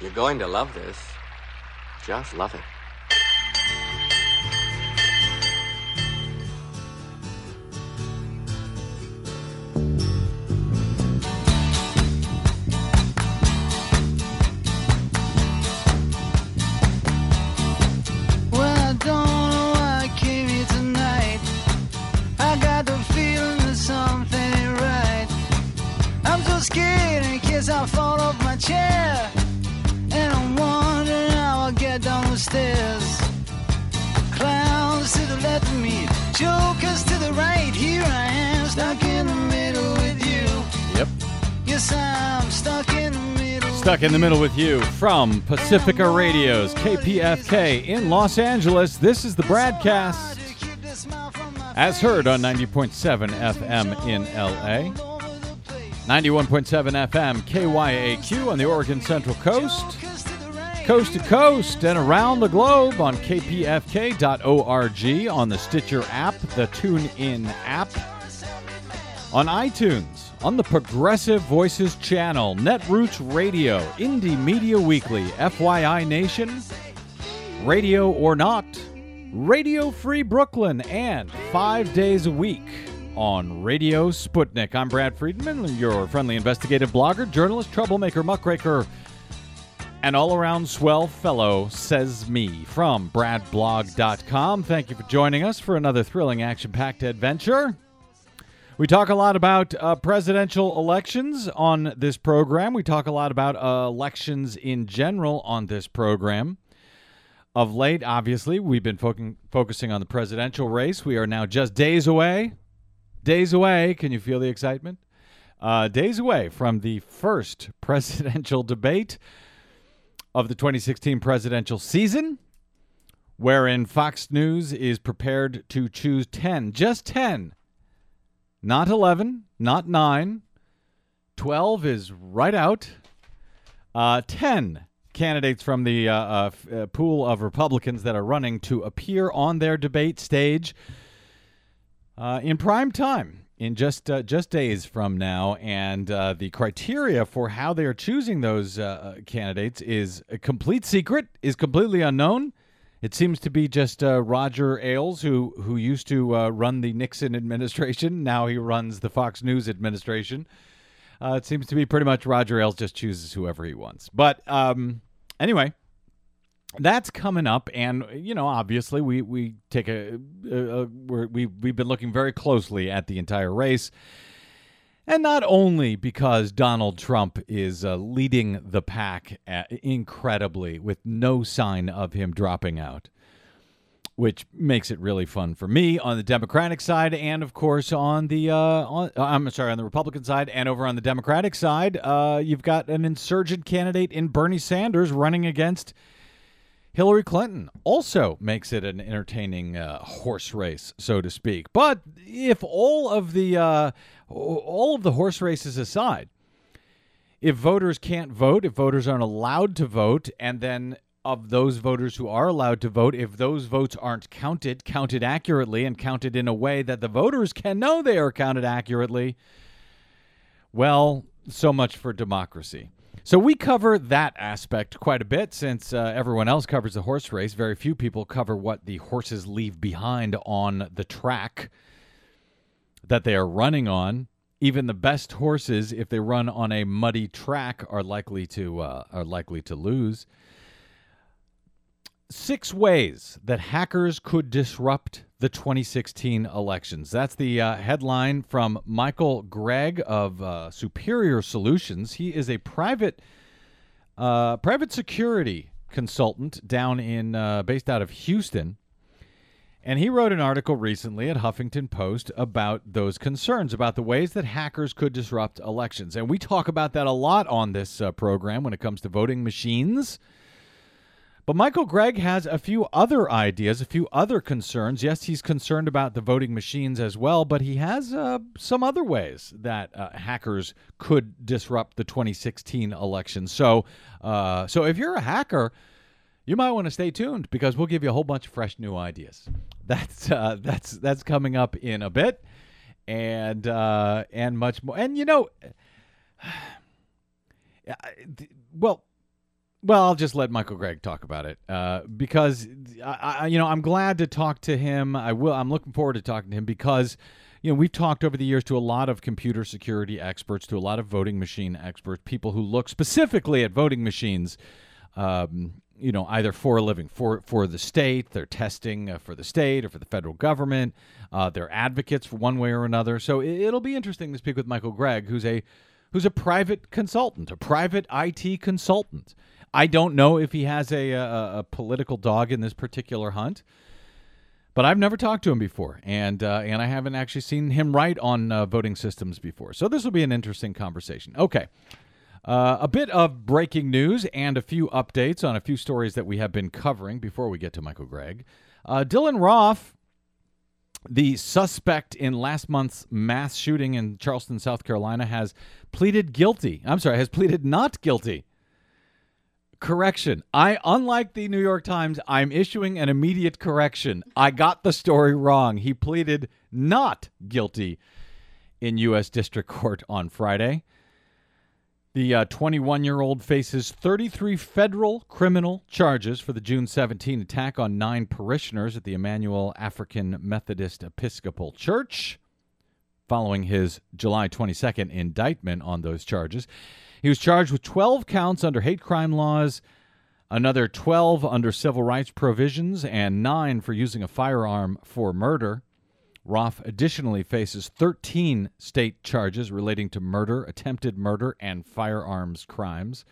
You're going to love this. Just love it. In the middle with you from Pacifica Radio's KPFK in Los Angeles. This is the BradCast as heard on 90.7 FM in LA, 91.7 FM KYAQ on the Oregon Central Coast, coast to coast and around the globe on kpfk.org, on the Stitcher app, the TuneIn app, on iTunes, on the Progressive Voices channel, Netroots Radio, Indie Media Weekly, FYI Nation, Radio or Not, Radio Free Brooklyn, and five days a week on Radio Sputnik. I'm Brad Friedman, your friendly investigative blogger, journalist, troublemaker, muckraker, and all around swell fellow, says me from bradblog.com. Thank you for joining us for another thrilling action packed adventure. We talk a lot about uh, presidential elections on this program. We talk a lot about uh, elections in general on this program. Of late, obviously, we've been focusing focusing on the presidential race. We are now just days away. Days away. Can you feel the excitement? Uh, days away from the first presidential debate of the 2016 presidential season, wherein Fox News is prepared to choose 10, just 10 not 11, not 9. 12 is right out. Uh, 10 candidates from the uh, uh, f- uh, pool of Republicans that are running to appear on their debate stage uh, in prime time in just uh, just days from now, and the criteria for how they are choosing those candidates is a complete secret, is completely unknown. It seems to be just uh, Roger Ailes, who who used to uh, run the Nixon administration. Now he runs the Fox News administration. Uh, it seems to be pretty much Roger Ailes just chooses whoever he wants. But um, anyway, that's coming up, and you know, obviously, we we take a, a, a we we've been looking very closely at the entire race. And not only because Donald Trump is uh, leading the pack uh, incredibly with no sign of him dropping out, which makes it really fun for me on the Democratic side, and of course on the uh, on, I'm sorry on the Republican side, and over on the Democratic side, uh, you've got an insurgent candidate in Bernie Sanders running against Hillary Clinton also makes it an entertaining uh, horse race, so to speak. But if all of the uh, all of the horse races aside, if voters can't vote, if voters aren't allowed to vote, and then of those voters who are allowed to vote, if those votes aren't counted, counted accurately, and counted in a way that the voters can know they are counted accurately, well, so much for democracy. So we cover that aspect quite a bit since uh, everyone else covers the horse race. Very few people cover what the horses leave behind on the track that they are running on. Even the best horses, if they run on a muddy track, are likely to uh, are likely to lose. Six ways that hackers could disrupt the 2016 elections. That's the uh, headline from Michael Gregg of uh, Superior Solutions. He is a private uh, private security consultant down in uh, based out of Houston. And he wrote an article recently at Huffington Post about those concerns about the ways that hackers could disrupt elections. And we talk about that a lot on this uh, program when it comes to voting machines. But Michael Gregg has a few other ideas, a few other concerns. Yes, he's concerned about the voting machines as well, but he has uh, some other ways that uh, hackers could disrupt the 2016 election. So, uh, so if you're a hacker, you might want to stay tuned because we'll give you a whole bunch of fresh new ideas. That's uh, that's that's coming up in a bit, and uh, and much more. And you know, well Well, I'll just let Michael Gregg talk about it uh, because I, I, you know I'm glad to talk to him. I will. I'm looking forward to talking to him because you know we've talked over the years to a lot of computer security experts, to a lot of voting machine experts, people who look specifically at voting machines. Um, you know, either for a living, for for the state, they're testing uh, for the state or for the federal government. Uh, they're advocates for one way or another. So it, it'll be interesting to speak with Michael Gregg, who's a who's a private consultant, a private IT consultant. I don't know if he has a, a, a political dog in this particular hunt, but I've never talked to him before, and uh, and I haven't actually seen him write on uh, voting systems before. So this will be an interesting conversation. Okay. Uh, a bit of breaking news and a few updates on a few stories that we have been covering before we get to Michael Gregg. Uh, Dylann Roof, the suspect in last month's mass shooting in Charleston, South Carolina, has pleaded guilty. I'm sorry, has pleaded not guilty correction. I unlike the New York Times, I'm issuing an immediate correction. I got the story wrong. He pleaded not guilty in US District Court on Friday. The 21 uh, year old faces 33 federal criminal charges for the June 17 attack on nine parishioners at the Emmanuel African Methodist Episcopal Church. Following his July 22nd indictment on those charges, he was charged with 12 counts under hate crime laws, another 12 under civil rights provisions, and nine for using a firearm for murder. Roof additionally faces 13 state charges relating to murder, attempted murder, and firearms crimes.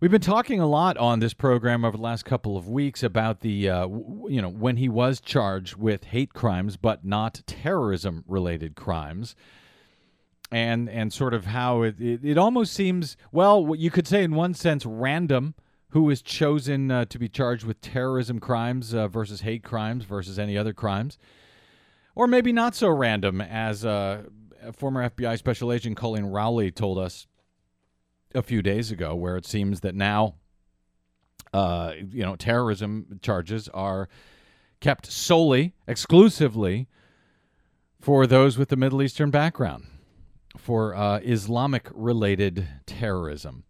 We've been talking a lot on this program over the last couple of weeks about the, uh, w- you know, when he was charged with hate crimes but not terrorism related crimes and and sort of how it, it, it almost seems well you could say in one sense random who is chosen uh, to be charged with terrorism crimes uh, versus hate crimes versus any other crimes. Or maybe not so random as uh, former FBI special agent Colleen Rowley told us a few days ago where it seems that now uh, you know terrorism charges are kept solely exclusively for those with the Middle Eastern background for uh, Islamic related terrorism.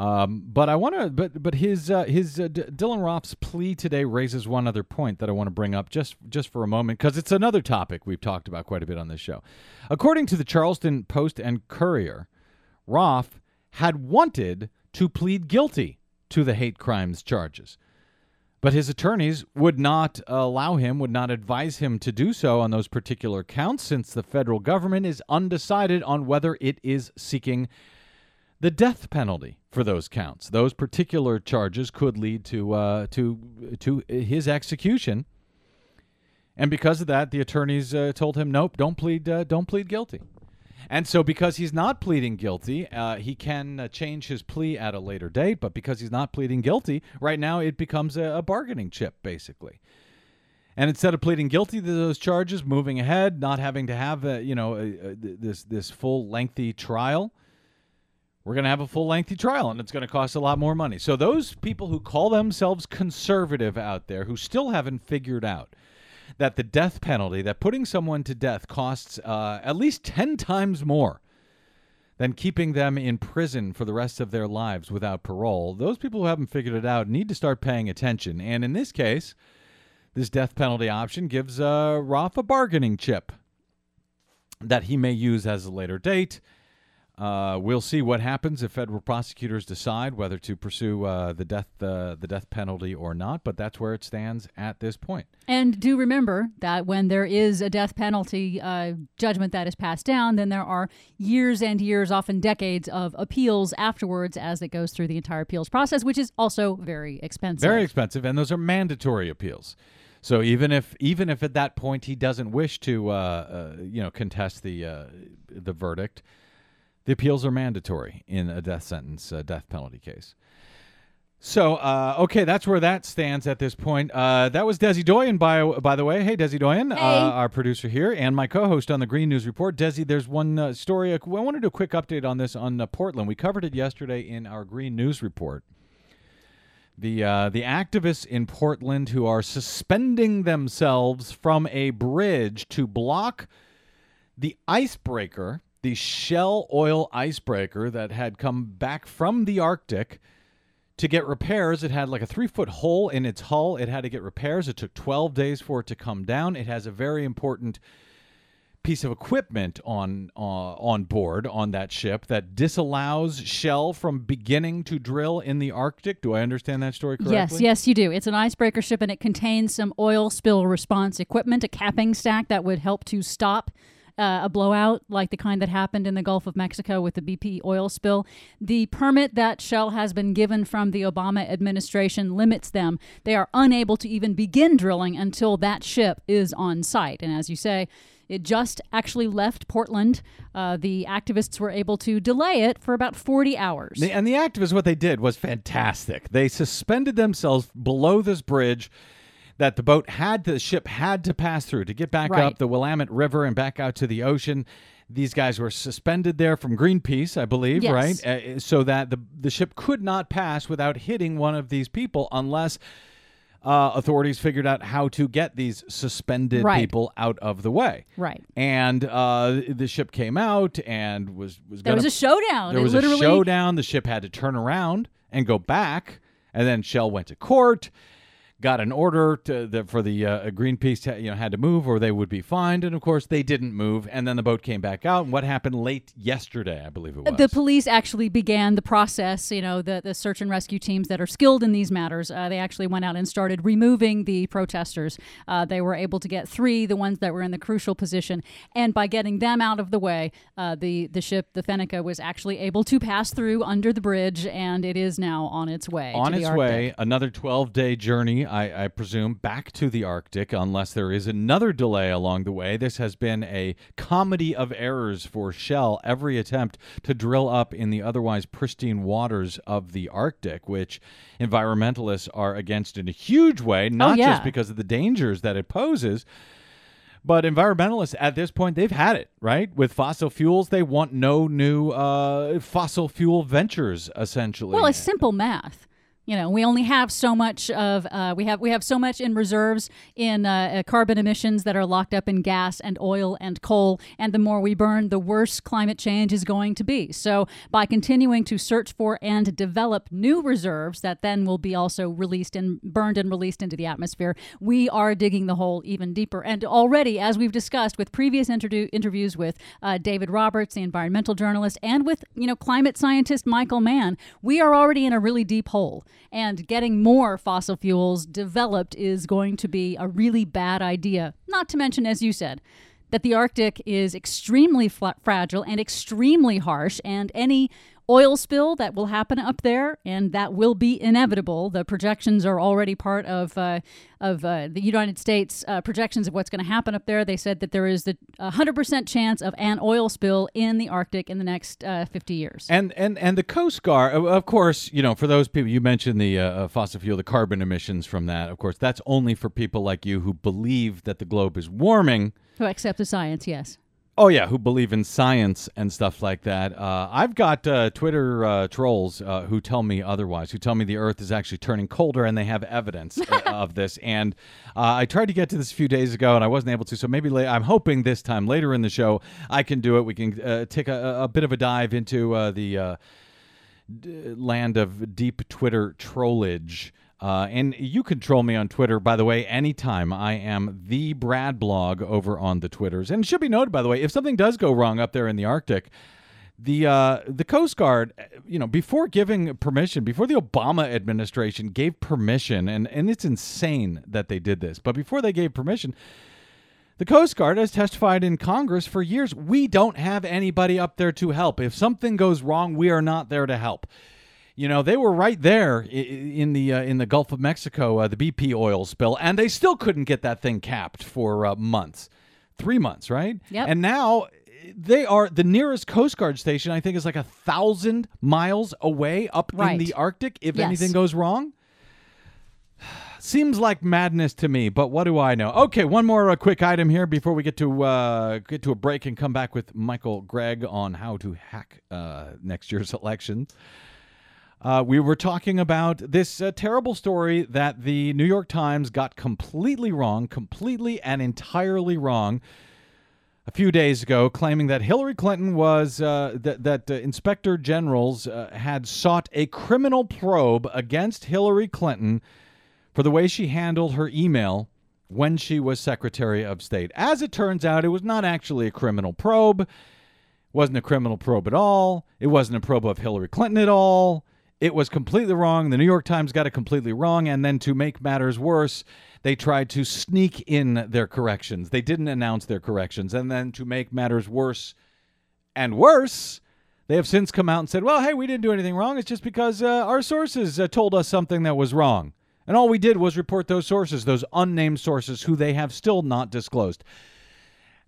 Um, but I want to, but but his uh, his uh, D- Dylann Roof's plea today raises one other point that I want to bring up just just for a moment because it's another topic we've talked about quite a bit on this show. According to the Charleston Post and Courier, Roof had wanted to plead guilty to the hate crimes charges. But his attorneys would not allow him, would not advise him to do so on those particular counts, since the federal government is undecided on whether it is seeking the death penalty for those counts. Those particular charges could lead to uh, to to his execution, and because of that, the attorneys uh, told him, "Nope, don't plead, uh, don't plead guilty." And so, because he's not pleading guilty, uh, he can uh, change his plea at a later date. But because he's not pleading guilty, right now it becomes a, a bargaining chip, basically. And instead of pleading guilty to those charges, moving ahead, not having to have a, you know a, a, this this full lengthy trial, we're going to have a full lengthy trial, and it's going to cost a lot more money. So those people who call themselves conservative out there, who still haven't figured out that the death penalty, that putting someone to death costs uh, at least 10 times more than keeping them in prison for the rest of their lives without parole, those people who haven't figured it out need to start paying attention. And in this case, this death penalty option gives uh, Roof a bargaining chip that he may use as a later date uh, we'll see what happens if federal prosecutors decide whether to pursue uh, the death uh, the death penalty or not. But that's where it stands at this point. And do remember that when there is a death penalty uh, judgment that is passed down, then there are years and years, often decades, of appeals afterwards as it goes through the entire appeals process, which is also very expensive. Very expensive, and those are mandatory appeals. So even if even if at that point he doesn't wish to uh, uh, you know contest the the verdict the appeals are mandatory in a death sentence, a death penalty case. So, uh, okay, that's where that stands at this point. Uh, that was Desi Doyen, by, by the way. Hey, Desi Doyen, hey. uh, our producer here, and my co host on the Green News Report. Desi, there's one uh, story. I want to do a quick update on this on uh, Portland. We covered it yesterday in our Green News Report. The, uh, the activists in Portland who are suspending themselves from a bridge to block the icebreaker the Shell oil icebreaker that had come back from the Arctic to get repairs. It had like a three foot hole in its hull. It had to get repairs. It took 12 days for it to come down. It has a very important piece of equipment on uh, on board on that ship that disallows Shell from beginning to drill in the Arctic. Do I understand that story correctly? Yes, yes, you do. It's an icebreaker ship and it contains some oil spill response equipment, a capping stack that would help to stop uh, a blowout like the kind that happened in the Gulf of Mexico with the BP oil spill. The permit that Shell has been given from the Obama administration limits them. They are unable to even begin drilling until that ship is on site. And as you say, it just actually left Portland. Uh, the activists were able to delay it for about 40 hours. And the activists, what they did was fantastic. They suspended themselves below this bridge that the boat had, the ship had to pass through to get back Right. up the Willamette River and back out to the ocean. These guys were suspended there from Greenpeace, I believe, Yes. right? Uh, so that the the ship could not pass without hitting one of these people unless uh, authorities figured out how to get these suspended Right. people out of the way. Right. And uh, the ship came out and was was There gonna was a showdown. there It was literally, a showdown. The ship had to turn around and go back, and then Shell went to court, got an order to the, for the uh, Greenpeace, to, you know, had to move or they would be fined, and of course they didn't move, and then the boat came back out. And what happened late yesterday, I believe it was. The police actually began the process. You know, the, the search and rescue teams that are skilled in these matters, uh, they actually went out and started removing the protesters. Uh, they were able to get three, the ones that were in the crucial position, and by getting them out of the way, uh, the the ship, the Fennica, was actually able to pass through under the bridge, and it is now on its way. on its way, another 12 day journey, I, I presume, back to the Arctic, unless there is another delay along the way. This has been a comedy of errors for Shell. Every attempt to drill up in the otherwise pristine waters of the Arctic, which environmentalists are against in a huge way, not Oh, yeah. just because of the dangers that it poses. But environmentalists at this point, they've had it, right? With fossil fuels, they want no new uh, fossil fuel ventures, essentially. Well, it's simple math. You know, we only have so much of uh, we have we have so much in reserves in uh, uh, carbon emissions that are locked up in gas and oil and coal, and the more we burn, the worse climate change is going to be. So, by continuing to search for and develop new reserves that then will be also released and burned and released into the atmosphere, we are digging the hole even deeper. And already, as we've discussed with previous interview interviews with uh, David Roberts, the environmental journalist, and with you know climate scientist Michael Mann, we are already in a really deep hole. And getting more fossil fuels developed is going to be a really bad idea. Not to mention, as you said, that the Arctic is extremely fragile and extremely harsh, and any oil spill that will happen up there, and that will be inevitable. The projections are already part of uh, of uh, the United States uh, projections of what's going to happen up there. They said that there is the 100% chance of an oil spill in the Arctic in the next uh, 50 years. And and and the Coast Guard, of- course, you know, for those people you mentioned the uh, uh, fossil fuel, the carbon emissions from that. Of course, that's only for people like you who believe that the globe is warming. Who accept the science? Yes. Oh yeah, who believe in science and stuff like that. Uh, I've got uh, Twitter uh, trolls uh, who tell me otherwise, who tell me the Earth is actually turning colder, and they have evidence uh, of this. And uh, I tried to get to this a few days ago, and I wasn't able to. So maybe la- I'm hoping this time later in the show I can do it. We can uh, take a, a bit of a dive into uh, the uh, d- land of deep Twitter trollage. Uh, and you can troll me on Twitter, by the way, anytime. I am the Brad blog over on the Twitters. And it should be noted, by the way, if something does go wrong up there in the Arctic, the uh, the Coast Guard, you know, before giving permission, before the Obama administration gave permission, and, and it's insane that they did this, but before they gave permission, the Coast Guard has testified in Congress for years. We don't have anybody up there to help. If something goes wrong, we are not there to help. You know, they were right there in the uh, in the Gulf of Mexico, uh, the BP oil spill, and they still couldn't get that thing capped for uh, months, three months, right? Yep. And now they are the nearest Coast Guard station. I think is like a thousand miles away up in the Arctic. If Yes. anything goes wrong, Seems like madness to me, but what do I know? Okay, one more uh, quick item here before we get to uh, get to a break and come back with Michael Gregg on how to hack uh, next year's election. Uh, we were talking about this uh, terrible story that the New York Times got completely wrong, completely and entirely wrong. a few days ago, claiming that Hillary Clinton was uh, that that uh, inspector generals uh, had sought a criminal probe against Hillary Clinton for the way she handled her email when she was Secretary of State. As it turns out, it was not actually a criminal probe. It wasn't a criminal probe at all. It wasn't a probe of Hillary Clinton at all. It was completely wrong. The New York Times got it completely wrong. And then to make matters worse, they tried to sneak in their corrections. They didn't announce their corrections. And then to make matters worse and worse, they have since come out and said, well, hey, we didn't do anything wrong. It's just because uh, our sources uh, told us something that was wrong. And all we did was report those sources, those unnamed sources who they have still not disclosed.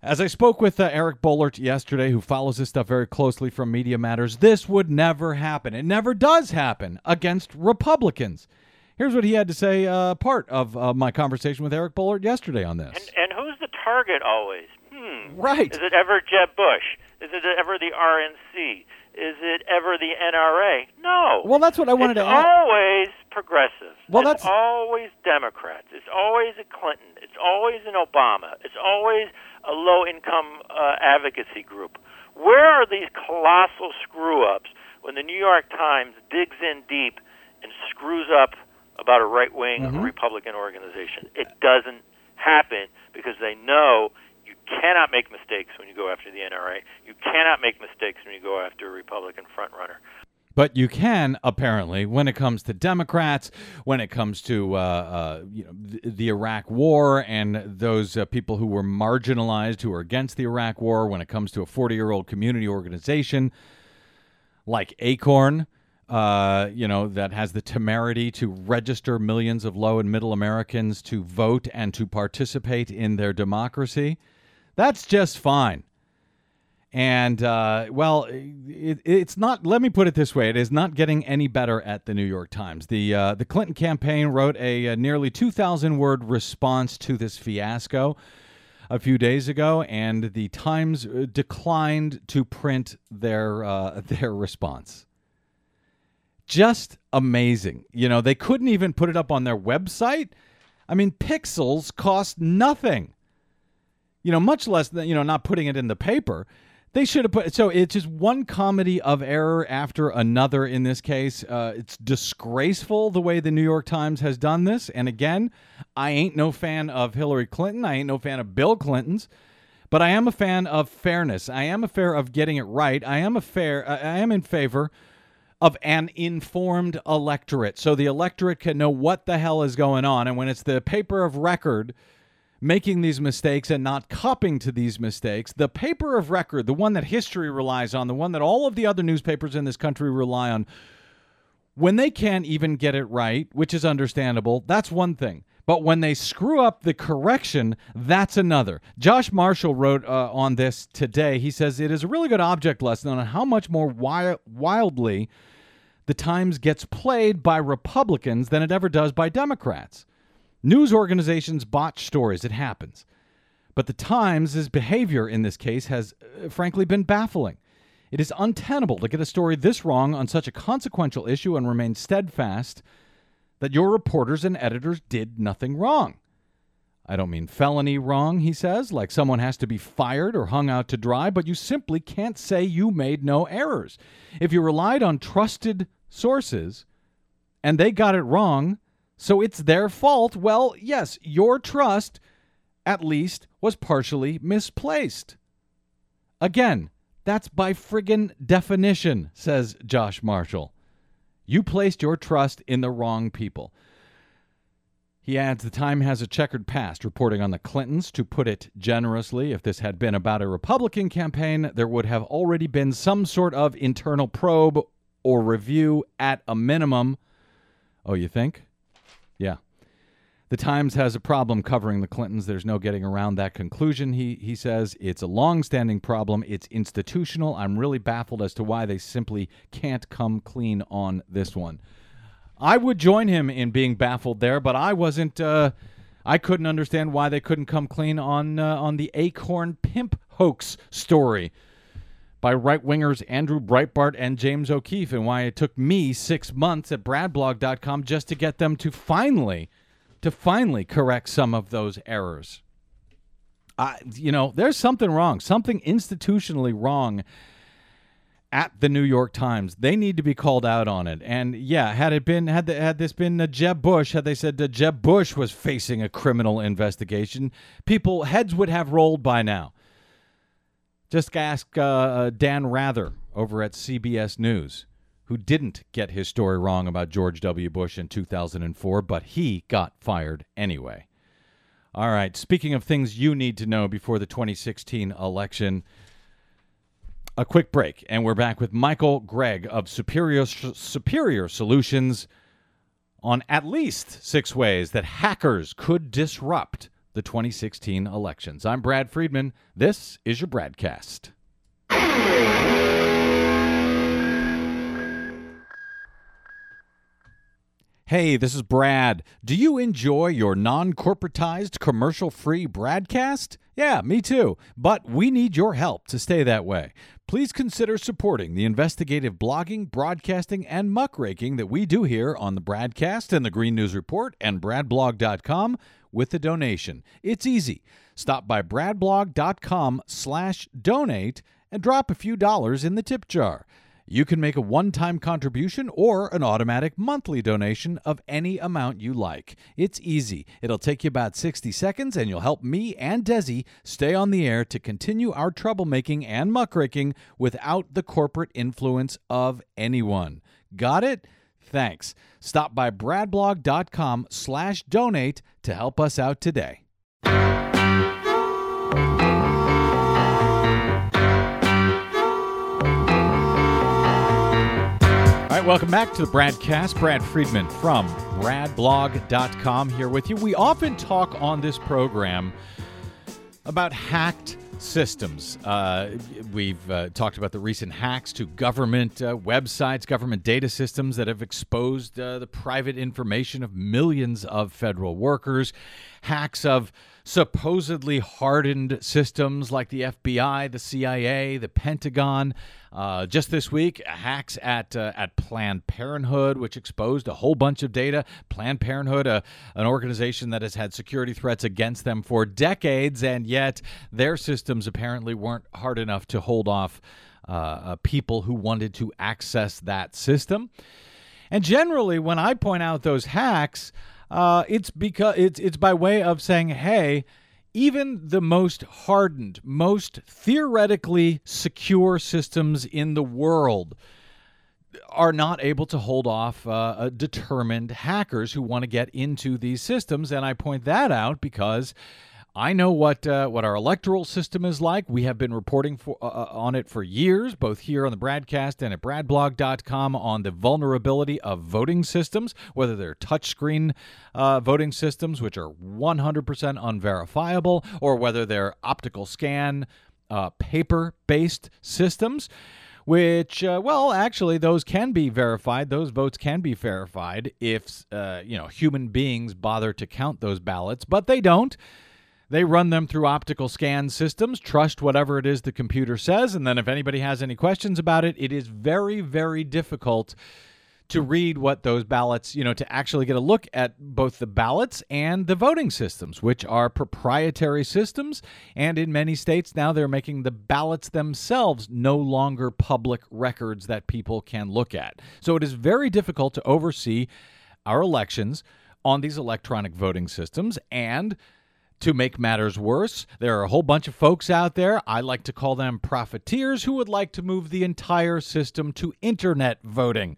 As I spoke with uh, Eric Boehlert yesterday, who follows this stuff very closely from Media Matters, this would never happen. It never does happen against Republicans. Here's what he had to say, uh, part of uh, my conversation with Eric Boehlert yesterday on this. And, and who's the target always? Hmm. Right. Is it ever Jeb Bush? Is it ever the RNC? Is it ever the NRA? No. Well, that's what I wanted it's to ask. always progressive. Well, it's that's- always Democrats. It's always a Clinton. It's always an Obama. It's always a low-income uh, advocacy group. Where are these colossal screw-ups when the New York Times digs in deep and screws up about a right-wing Mm-hmm. Republican organization? It doesn't happen because they know you cannot make mistakes when you go after the NRA. You cannot make mistakes when you go after a Republican frontrunner. But you can apparently when it comes to Democrats, when it comes to uh, uh, you know the, the Iraq War and those uh, people who were marginalized who are against the Iraq War, when it comes to a 40-year-old community organization like Acorn, uh, you know that has the temerity to register millions of low and middle Americans to vote and to participate in their democracy, that's just fine. And uh, well, it, it's not. Let me put it this way: it is not getting any better at the New York Times. The uh, the Clinton campaign wrote a, uh nearly two thousand word response to this fiasco a few days ago, and the Times uh, declined to print their uh, their response. Just amazing. You know, they couldn't even put it up on their website. I mean, pixels cost nothing you know, much less than, you know, not putting it in the paper. They should have put so it's just one comedy of error after another in this case. Uh, it's disgraceful the way the New York Times has done this. And again, I ain't no fan of Hillary Clinton. I ain't no fan of Bill Clinton's, but I am a fan of fairness. I am a fair of getting it right. I am a fair. I am in favor of an informed electorate, so the electorate can know what the hell is going on. And when it's the paper of record making these mistakes and not copping to these mistakes. The paper of record, the one that history relies on, the one that all of the other newspapers in this country rely on, when they can't even get it right, which is understandable, that's one thing. But when they screw up the correction, that's another. Josh Marshall wrote uh, on this today. He says it is a really good object lesson on how much more wi- wildly the Times gets played by Republicans than it ever does by Democrats. News organizations botch stories. It happens. But the Times' behavior in this case has, uh, frankly, been baffling. It is untenable to get a story this wrong on such a consequential issue and remain steadfast that your reporters and editors did nothing wrong. I don't mean felony wrong, he says, like someone has to be fired or hung out to dry, but you simply can't say you made no errors. If you relied on trusted sources and they got it wrong, so it's their fault, well, yes, your trust at least was partially misplaced. Again, that's by friggin' definition, says Josh Marshall. You placed your trust in the wrong people. He adds the Time has a checkered past reporting on the Clintons. To put it generously, if this had been about a Republican campaign, there would have already been some sort of internal probe or review at a minimum. Oh, you think? Yeah. The Times has a problem covering the Clintons. There's no getting around that conclusion. He he says it's a long-standing problem. It's institutional. I'm really baffled as to why they simply can't come clean on this one. I would join him in being baffled there, but I wasn't. Uh, I couldn't understand why they couldn't come clean on uh, on the Acorn pimp hoax story by right wingers Andrew Breitbart and James O'Keefe, and why it took me six months at BradBlog.com just to get them to finally to finally correct some of those errors. I, you know, there's something wrong, something institutionally wrong at the New York Times. They need to be called out on it. And yeah, had it been had the, had this been uh, Jeb Bush, had they said that Jeb Bush was facing a criminal investigation, people heads would have rolled by now. Just ask uh, uh Dan Rather over at CBS News, who didn't get his story wrong about George W. Bush in 2004, but he got fired anyway. All right, speaking of things you need to know before the 2016 election, a quick break, and we're back with Michael Gregg of Superior Superior Solutions on at least six ways that hackers could disrupt the 2016 elections. I'm Brad Friedman. This is your BradCast. Hey, this is Brad. Do you enjoy your non corporatized, commercial free broadcast? Yeah, me too. But we need your help to stay that way. Please consider supporting the investigative blogging, broadcasting, and muckraking that we do here on the BradCast and the Green News Report and BradBlog.com with a donation. It's easy. Stop by BradBlog.com slash donate and drop a few dollars in the tip jar. You can make a one time contribution or an automatic monthly donation of any amount you like. It's easy. It'll take you about 60 seconds, and you'll help me and Desi stay on the air to continue our troublemaking and muckraking without the corporate influence of anyone. Got it? Thanks. Stop by bradblog.com slash donate to help us out today. All right, welcome back to the BradCast. Brad Friedman from bradblog.com here with you. We often talk on this program about hacked systems. Uh, we've uh, talked about the recent hacks to government uh, websites, government data systems that have exposed uh, the private information of millions of federal workers, hacks of supposedly hardened systems like the FBI, the CIA, the Pentagon. Uh, just this week, hacks at uh, at Planned Parenthood, which exposed a whole bunch of data. Planned Parenthood, uh, an organization that has had security threats against them for decades, and yet their systems apparently weren't hard enough to hold off uh, uh, people who wanted to access that system. And generally, when I point out those hacks, uh, it's because it's it's by way of saying, hey, even the most hardened, most theoretically secure systems in the world are not able to hold off uh, determined hackers who want to get into these systems. And I point that out because I know what uh, what our electoral system is like. We have been reporting for, uh, uh on it for years, both here on the BradCast and at BradBlog.com on the vulnerability of voting systems, whether they're touchscreen uh, voting systems, which are 100% unverifiable, or whether they're optical scan, uh, paper-based systems which uh, well actually those can be verified those votes can be verified if uh, you know human beings bother to count those ballots but they don't they run them through optical scan systems, trust whatever it is the computer says, and then if anybody has any questions about it, it is very, very difficult to read what those ballots, you know, to actually get a look at both the ballots and the voting systems, which are proprietary systems. And in many states now, they're making the ballots themselves no longer public records that people can look at. So it is very difficult to oversee our elections on these electronic voting systems. And to make matters worse, there are a whole bunch of folks out there, I like to call them profiteers, who would like to move the entire system to internet voting.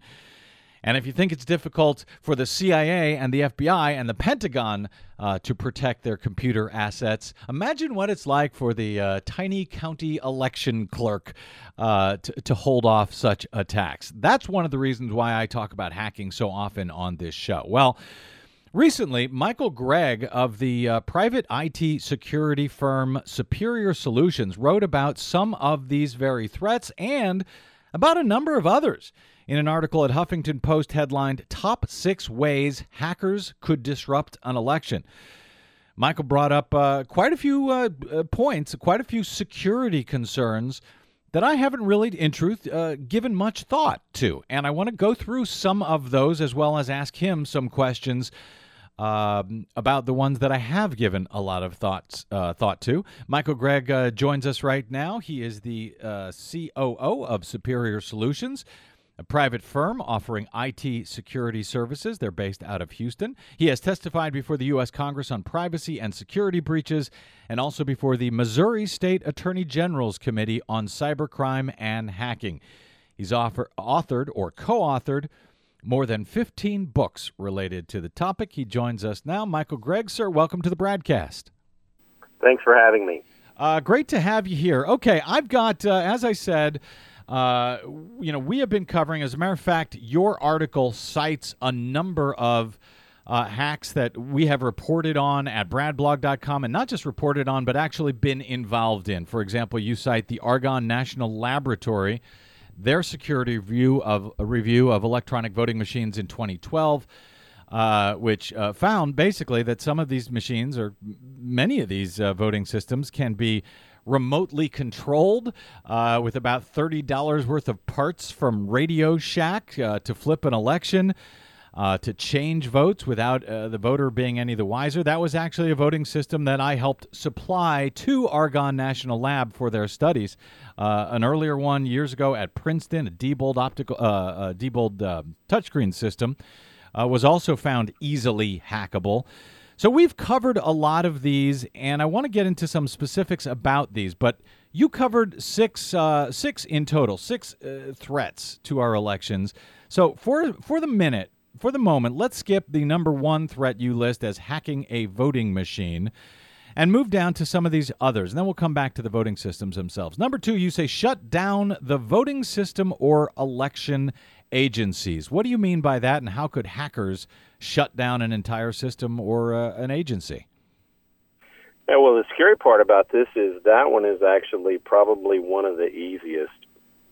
And if you think it's difficult for the CIA and the FBI and the Pentagon uh, to protect their computer assets, imagine what it's like for the uh, tiny county election clerk uh, to, to hold off such attacks. That's one of the reasons why I talk about hacking so often on this show. Well, Recently, Michael Gregg of the uh, private IT security firm Superior Solutions wrote about some of these very threats and about a number of others in an article at Huffington Post headlined Top Six Ways Hackers Could Disrupt an Election. Michael brought up uh, quite a few uh, uh points, quite a few security concerns that I haven't really, in truth, uh, given much thought to. And I want to go through some of those as well as ask him some questions um, about the ones that I have given a lot of thoughts uh, thought to. Michael Gregg uh, joins us right now. He is the uh, COO of Superior Solutions, a private firm offering IT security services. They're based out of Houston. He has testified before the U.S. Congress on privacy and security breaches, and also before the Missouri State Attorney General's Committee on Cybercrime and Hacking. He's offer, authored or co authored more than 15 books related to the topic. He joins us now. Michael Gregg, sir, welcome to the BradCast. Thanks for having me. Uh, great to have you here. Okay, I've got, uh, as I said, uh, you know, we have been covering, as a matter of fact, your article cites a number of uh, hacks that we have reported on at bradblog.com and not just reported on, but actually been involved in. For example, you cite the Argonne National Laboratory their security review of a review of electronic voting machines in 2012. Uh, which uh, found basically that some of these machines, or many of these uh, voting systems, can be remotely controlled uh, with about $30 worth of parts from Radio Shack uh, to flip an election uh, to change votes without uh, the voter being any the wiser. That was actually a voting system that I helped supply to Argonne National Lab for their studies. Uh, an earlier one years ago at Princeton, a Diebold optical, uh, Diebold uh, touchscreen system, uh, was also found easily hackable. So we've covered a lot of these, and I want to get into some specifics about these. But you covered six, uh, six in total, six uh, threats to our elections. So for for the minute, for the moment, let's skip the number one threat you list as hacking a voting machine and move down to some of these others. And then we'll come back to the voting systems themselves. Number two, you say shut down the voting system or election agencies. What do you mean by that, and how could hackers shut down an entire system or uh, an agency? Yeah, well, the scary part about this is that one is actually probably one of the easiest.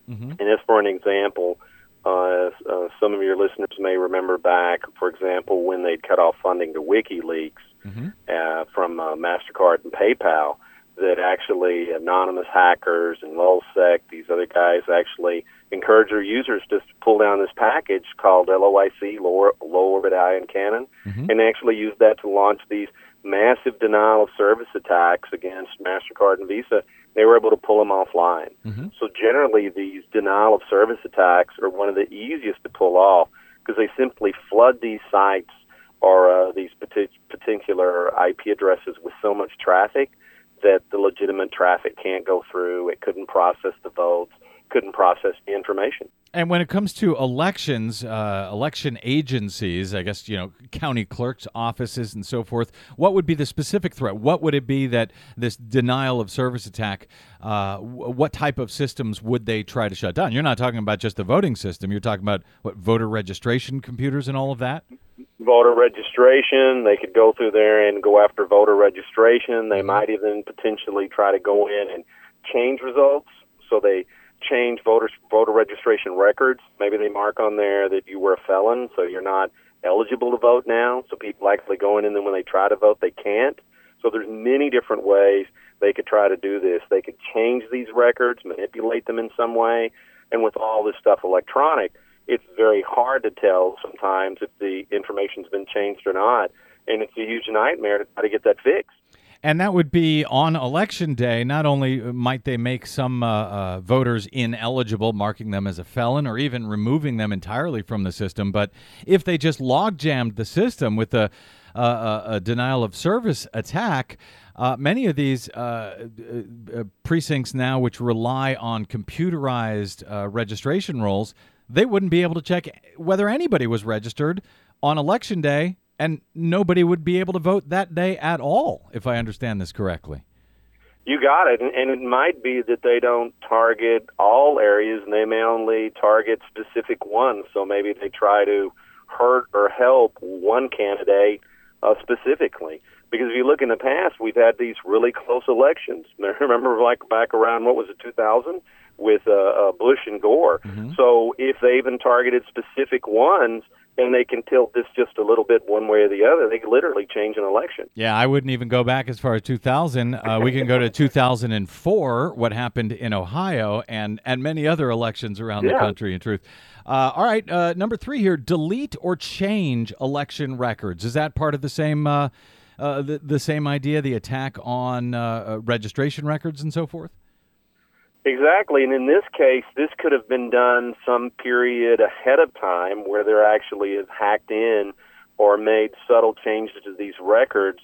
Mm-hmm. And just for an example, uh, uh, some of your listeners may remember back, for example, when they cut off funding to WikiLeaks mm-hmm. uh, from uh, Mastercard and PayPal. That actually anonymous hackers and LulzSec, these other guys, actually encourage their users just to pull down this package called LOIC, Low, Low Orbit Ion Cannon, mm-hmm. and actually use that to launch these massive denial of service attacks against Mastercard and Visa they were able to pull them offline. Mm-hmm. So generally, these denial of service attacks are one of the easiest to pull off because they simply flood these sites or uh, these particular IP addresses with so much traffic that the legitimate traffic can't go through. It couldn't process the votes, couldn't process the information. And when it comes to elections, uh, election agencies, I guess, you know, county clerks' offices and so forth, what would be the specific threat? What would it be that this denial of service attack, uh, what type of systems would they try to shut down? You're not talking about just the voting system. You're talking about, what, voter registration computers and all of that? Voter registration. They could go through there and go after voter registration. They mm-hmm. might even potentially try to go in and change results. So they change voter voter registration records. Maybe they mark on there that you were a felon, so you're not eligible to vote now. So people actually going in and then when they try to vote, they can't. So there's many different ways they could try to do this. They could change these records, manipulate them in some way, and with all this stuff electronic, it's very hard to tell sometimes if the information's been changed or not, and it's a huge nightmare to try to get that fixed. And that would be on election day. Not only might they make some uh, uh, voters ineligible, marking them as a felon, or even removing them entirely from the system, but if they just log jammed the system with a, a, a denial of service attack, uh, many of these uh, uh, precincts now, which rely on computerized uh, registration rolls, they wouldn't be able to check whether anybody was registered on election day and nobody would be able to vote that day at all, if I understand this correctly. You got it, and, it might be that they don't target all areas, and they may only target specific ones. So maybe they try to hurt or help one candidate uh, specifically. Because if you look in the past, we've had these really close elections. Remember, like back around what was it, 2000, with uh, uh, Bush and Gore. So if they even targeted specific ones and they can tilt this just a little bit one way or the other, they could literally change an election. Yeah, I wouldn't even go back as far as 2000. Uh, we can go to 2004, what happened in Ohio, and and many other elections around the country. In truth, uh, all right. Uh, number three here: delete or change election records. Is that part of the same uh, uh, the, the same idea? The attack on uh, registration records and so forth. Exactly, and in this case, this could have been done some period ahead of time where there actually is hacked in or made subtle changes to these records.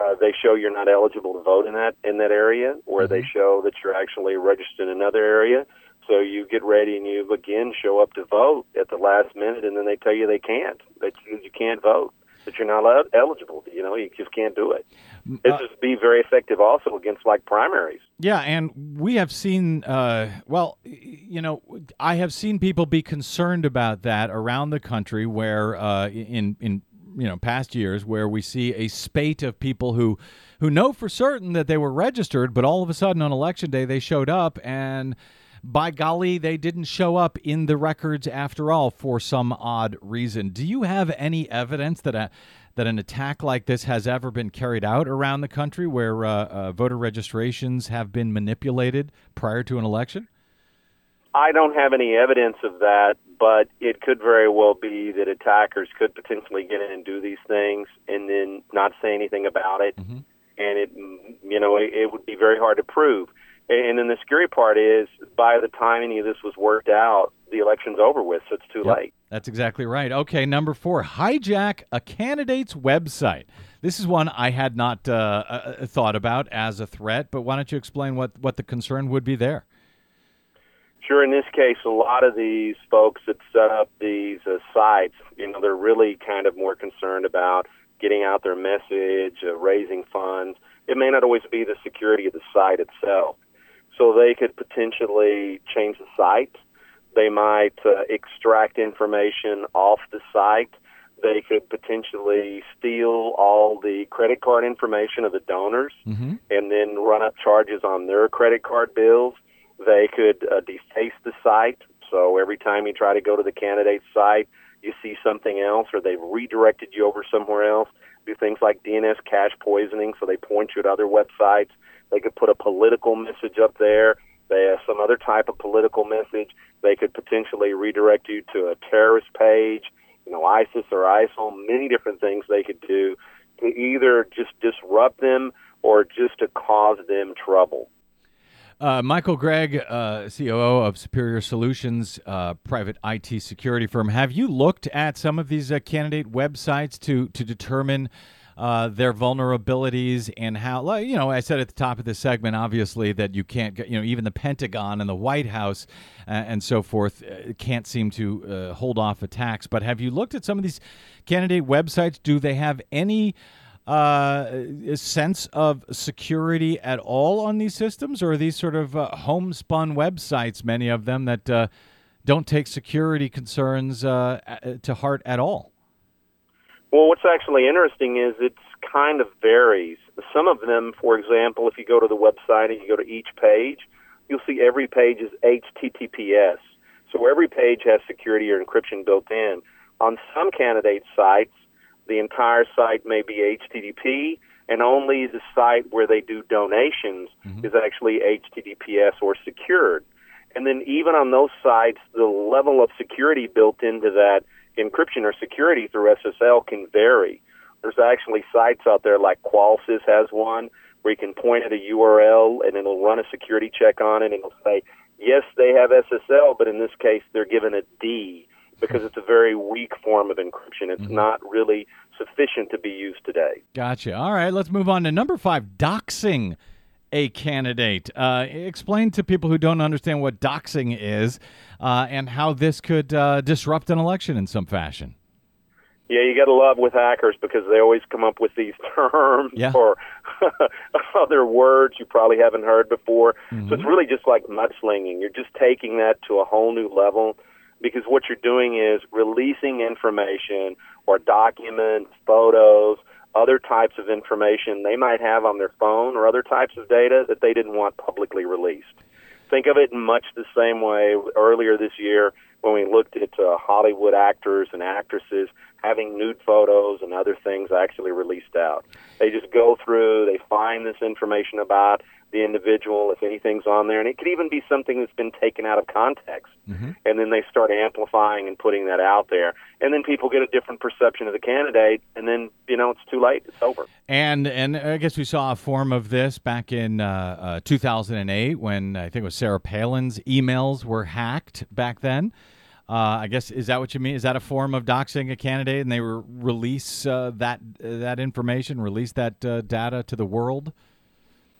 Uh, they show you're not eligible to vote in that in that area, or they show that you're actually registered in another area. So you get ready and you again show up to vote at the last minute, and then they tell you they can't that you, you can't vote, that you're not el- eligible. You know, you just can't do it. This is be very effective also against like primaries. Yeah, and we have seen, uh, well, you know, I have seen people be concerned about that around the country, where uh, in in you know past years, where we see a spate of people who who know for certain that they were registered, but all of a sudden on election day they showed up and. By golly, they didn't show up in the records after all for some odd reason. Do you have any evidence that a that an attack like this has ever been carried out around the country where uh, uh, voter registrations have been manipulated prior to an election? I don't have any evidence of that, but it could very well be that attackers could potentially get in and do these things and then not say anything about it. Mm-hmm. And it, you know, it, it would be very hard to prove. And then the scary part is, by the time any of this was worked out, the election's over with, so it's too Yep, late. That's exactly right. Okay, number four, hijack a candidate's website. This is one I had not uh, uh, thought about as a threat, but why don't you explain what, what the concern would be there? Sure, in this case, a lot of these folks that set up these uh, sites, you know, they're really kind of more concerned about getting out their message, uh, raising funds. It may not always be the security of the site itself. So they could potentially change the site. They might uh, extract information off the site. They could potentially steal all the credit card information of the donors Mm-hmm. and then run up charges on their credit card bills. They could uh, deface the site. So every time you try to go to the candidate's site, you see something else, or they've redirected you over somewhere else. Do things like DNS cache poisoning, so they point you to other websites. They could put a political message up there. They have some other type of political message. They could potentially redirect you to a terrorist page, you know, ISIS or ISIL. Many different things they could do to either just disrupt them or just to cause them trouble. Uh, Michael Gregg, uh, COO of Superior Solutions, uh, private IT security firm. Have you looked at some of these uh, candidate websites to to determine uh, their vulnerabilities and how? like, You know, I said at the top of this segment, obviously, that you can't. You know, even the Pentagon and the White House uh, and so forth uh, can't seem to uh, hold off attacks. But have you looked at some of these candidate websites? Do they have any? uh, sense of security at all on these systems, or are these sort of uh, homespun websites, many of them that uh, don't take security concerns uh, to heart at all? Well, what's actually interesting is it's kind of varies. Some of them, for example, if you go to the website and you go to each page, you'll see every page is HTTPS. So every page has security or encryption built in. On some candidate sites, the entire site may be HTTP, and only the site where they do donations mm-hmm. is actually HTTPS or secured. And then even on those sites, the level of security built into that encryption or security through SSL can vary. There's actually sites out there like Qualys has one where you can point at a URL and it'll run a security check on it and it'll say, yes, they have SSL, but in this case they're given a D because it's a very weak form of encryption. It's mm-hmm. not really sufficient to be used today. Gotcha. All right, let's move on to number five doxing a candidate. Uh, explain to people who don't understand what doxing is uh, and how this could uh, disrupt an election in some fashion. Yeah, you got to love with hackers because they always come up with these terms Yeah. or other words you probably haven't heard before. So it's really just like mudslinging. You're just taking that to a whole new level because what you're doing is releasing information or documents, photos, other types of information they might have on their phone or other types of data that they didn't want publicly released. Think of it in much the same way earlier this year when we looked at uh, Hollywood actors and actresses having nude photos and other things actually released out. They just go through, they find this information about the individual, if anything's on there, and it could even be something that's been taken out of context. Mm-hmm. And then they start amplifying and putting that out there. And then people get a different perception of the candidate, and then, you know, it's too late. It's over. And and I guess we saw a form of this back in uh, uh, 2008 when I think it was Sarah Palin's emails were hacked back then. Uh, I guess is that what you mean? Is that a form of doxing a candidate, and they re- release uh, that that information, release that uh, data to the world?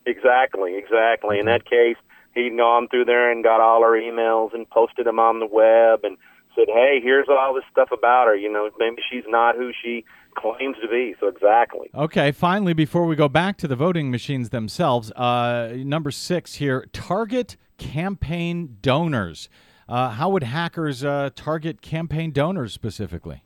Exactly, exactly. In that case, he'd gone through there and got all her emails and posted them on the web and said, "Hey, here's all this stuff about her. You know, maybe she's not who she claims to be." So exactly. Okay. Finally, before we go back to the voting machines themselves, uh, number six here: target campaign donors. Uh, how would hackers uh, target campaign donors specifically?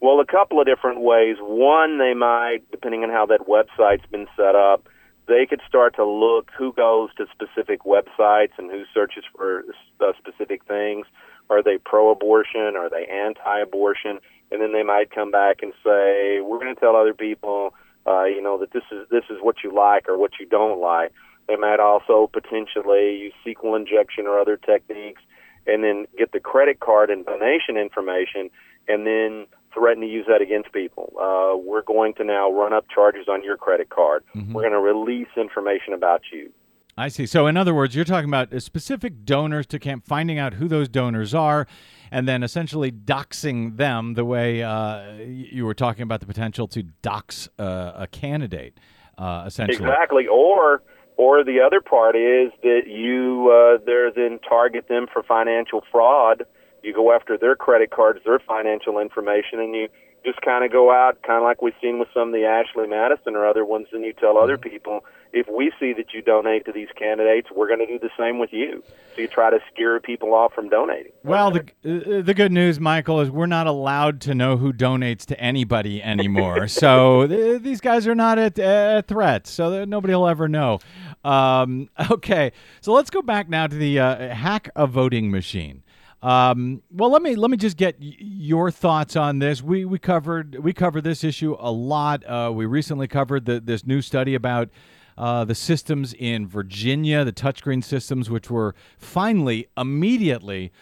Well, a couple of different ways. One, they might, depending on how that website's been set up, they could start to look who goes to specific websites and who searches for uh, specific things. Are they pro-abortion? Are they anti-abortion? And then they might come back and say, "We're going to tell other people, uh, you know, that this is this is what you like or what you don't like." They might also potentially use SQL injection or other techniques, and then get the credit card and donation information, and then threaten to use that against people. Uh, we're going to now run up charges on your credit card. Mm-hmm. We're going to release information about you. I see. So, in other words, you're talking about specific donors to camp, finding out who those donors are, and then essentially doxing them the way uh, you were talking about the potential to dox uh, a candidate, uh, essentially. Exactly. Or, or the other part is that you uh, there then target them for financial fraud. You go after their credit cards, their financial information, and you just kind of go out, kind of like we've seen with some of the Ashley Madison or other ones, and you tell other people, if we see that you donate to these candidates, we're going to do the same with you. So you try to scare people off from donating. Well, the uh, the good news, Michael, is we're not allowed to know who donates to anybody anymore. so th- these guys are not a, a threat. So nobody will ever know. Um, okay, so let's go back now to the uh, hack a voting machine. Um, well, let me let me just get your thoughts on this. We we covered we covered this issue a lot. Uh, we recently covered the, this new study about uh, the systems in Virginia, the touchscreen systems, which were finally immediately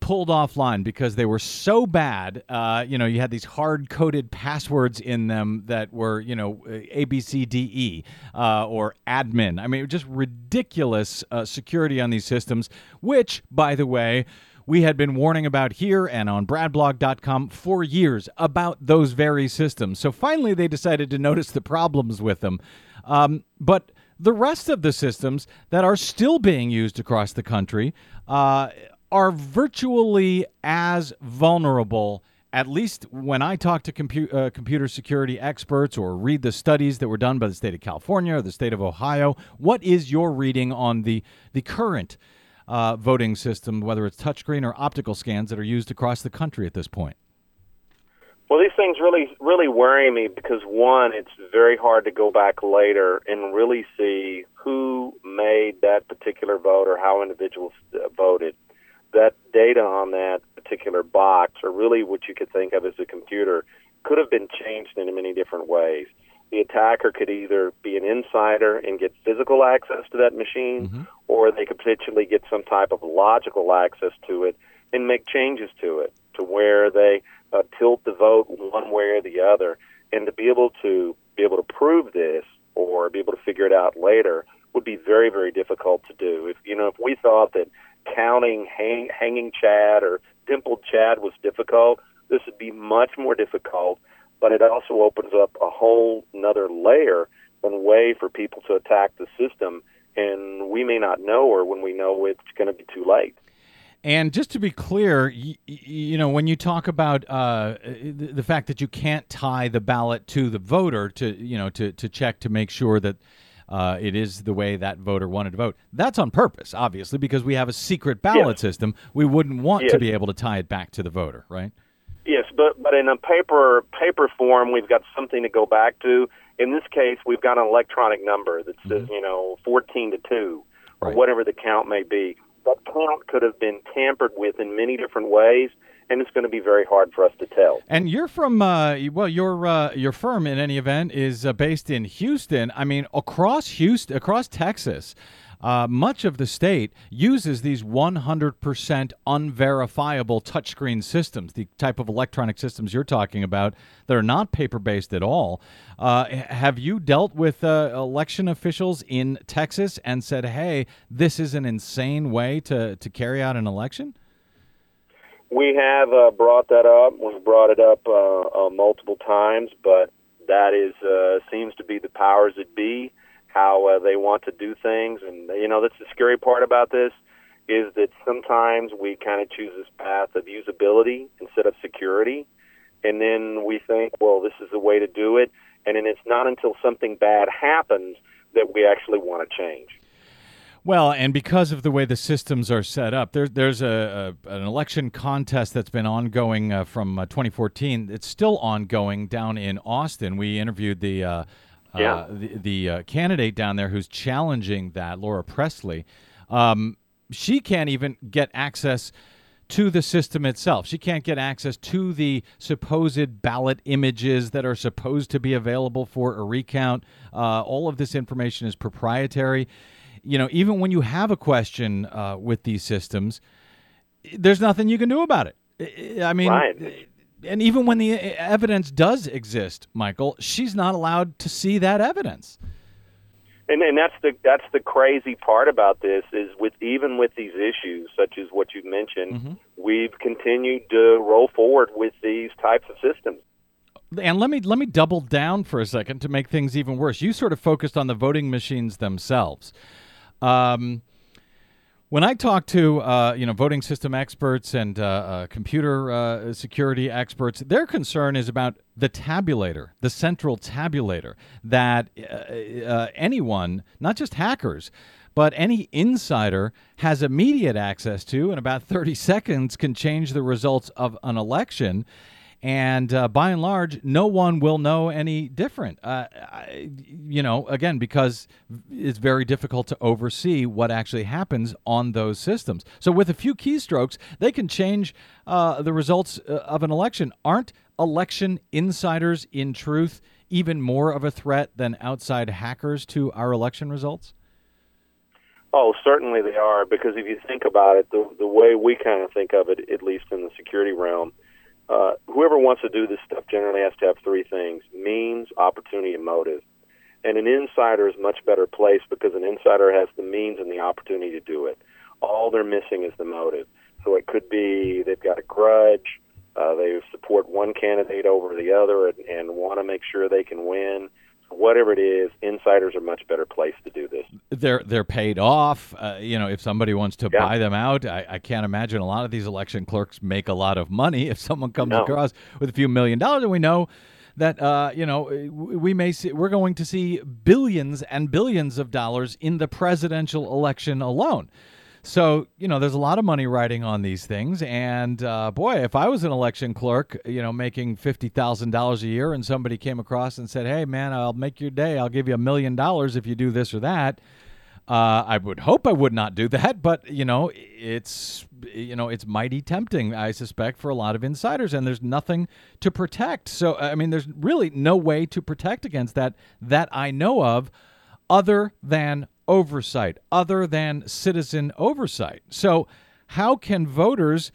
pulled offline because they were so bad. Uh, you know, you had these hard coded passwords in them that were, you know, A, B, C, D, E, uh, or admin. I mean, just ridiculous uh, security on these systems, which, by the way, we had been warning about here and on bradblog.com for years about those very systems. So finally, they decided to notice the problems with them. Um, but the rest of the systems that are still being used across the country uh, are virtually as vulnerable. At least when I talk to compu- uh, computer security experts or read the studies that were done by the state of California or the state of Ohio, what is your reading on the the current uh, voting system, whether it's touchscreen or optical scans that are used across the country at this point? Well, these things really, really worry me because one, it's very hard to go back later and really see who made that particular vote or how individuals uh, voted. That data on that particular box, or really what you could think of as a computer, could have been changed in many different ways. The attacker could either be an insider and get physical access to that machine, Mm-hmm. or they could potentially get some type of logical access to it and make changes to it to where they uh, tilt the vote one way or the other. And to be able to be able to prove this or be able to figure it out later would be very very difficult to do. If you know if we thought that counting hang, hanging Chad or dimpled Chad was difficult, this would be much more difficult. But it also opens up a whole another layer and way for people to attack the system, and we may not know, or when we know, it's going to be too late. And just to be clear, you, you know, when you talk about uh, the, the fact that you can't tie the ballot to the voter to, you know, to, to check to make sure that uh, it is the way that voter wanted to vote, that's on purpose, obviously, because we have a secret ballot Yes. system. We wouldn't want to be able to tie it back to the voter, right? Yes, but but in a paper paper form, we've got something to go back to. In this case, we've got an electronic number that says you know fourteen to two. or whatever the count may be. That count could have been tampered with in many different ways, and it's going to be very hard for us to tell. And you're from uh, well, your uh, your firm in any event is uh, based in Houston. I mean, across Houston, across Texas, uh, much of the state uses these 100% unverifiable touchscreen systems, the type of electronic systems you're talking about that are not paper based at all. Uh, have you dealt with uh, election officials in Texas and said, "Hey, this is an insane way to to carry out an election"? We have uh, brought that up. We've brought it up uh, uh, multiple times, but that is seems to be the powers that be how uh, they want to do things. And you know, that's the scary part about this is that sometimes we kind of choose this path of usability instead of security, and then we think, well, this is the way to do it, and then it's not until something bad happens that we actually want to change. Well, and because of the way the systems are set up, there, there's a, a an election contest that's been ongoing uh, from uh, 2014. It's still ongoing down in Austin. We interviewed the uh, Yeah. uh, the, the uh, candidate down there who's challenging that, Laura Pressley. Um, she can't even get access to the system itself. She can't get access to the supposed ballot images that are supposed to be available for a recount. Uh, all of this information is proprietary. You know, even when you have a question uh, with these systems, there's nothing you can do about it. I- I mean, Right. And even when the evidence does exist, Michael, she's not allowed to see that evidence. And and that's the that's the crazy part about this is with even with these issues such as what you've mentioned, we've continued to roll forward with these types of systems. And let me let me double down for a second to make things even worse. You sort of focused on the voting machines themselves. Um, when I talk to uh, you know voting system experts and uh, uh, computer uh, security experts, their concern is about the tabulator, the central tabulator that uh, uh, anyone, not just hackers, but any insider has immediate access to and about 30 seconds can change the results of an election and uh, by and large, no one will know any different. Uh, I, you know, again, because it's very difficult to oversee what actually happens on those systems. So, with a few keystrokes, they can change uh, the results uh, of an election. Aren't election insiders, in truth, even more of a threat than outside hackers to our election results? Oh, certainly they are because if you think about it, the the way we kind of think of it, at least in the security realm, uh, whoever wants to do this stuff generally has to have three things: means, opportunity, and motive. And an insider is much better placed because an insider has the means and the opportunity to do it. All they're missing is the motive. So it could be they've got a grudge, uh, they support one candidate over the other, and, and want to make sure they can win. Whatever it is, insiders are much better placed to do this. they're they're paid off. Uh, you know, if somebody wants to Yeah. buy them out, I, I can't imagine a lot of these election clerks make a lot of money. If someone comes No. across with a few million dollars, and we know that uh, you know we may see we're going to see billions and billions of dollars in the presidential election alone. So you know, there's a lot of money riding on these things, and uh, boy, if I was an election clerk, you know, making fifty thousand dollars a year, and somebody came across and said, "Hey, man, I'll make your day. I'll give you a million dollars if you do this or that," uh, I would hope I would not do that, but you know, it's you know, it's mighty tempting, I suspect, for a lot of insiders, and there's nothing to protect. So, I mean, there's really no way to protect against that that I know of, other than oversight, other than citizen oversight. So, how can voters?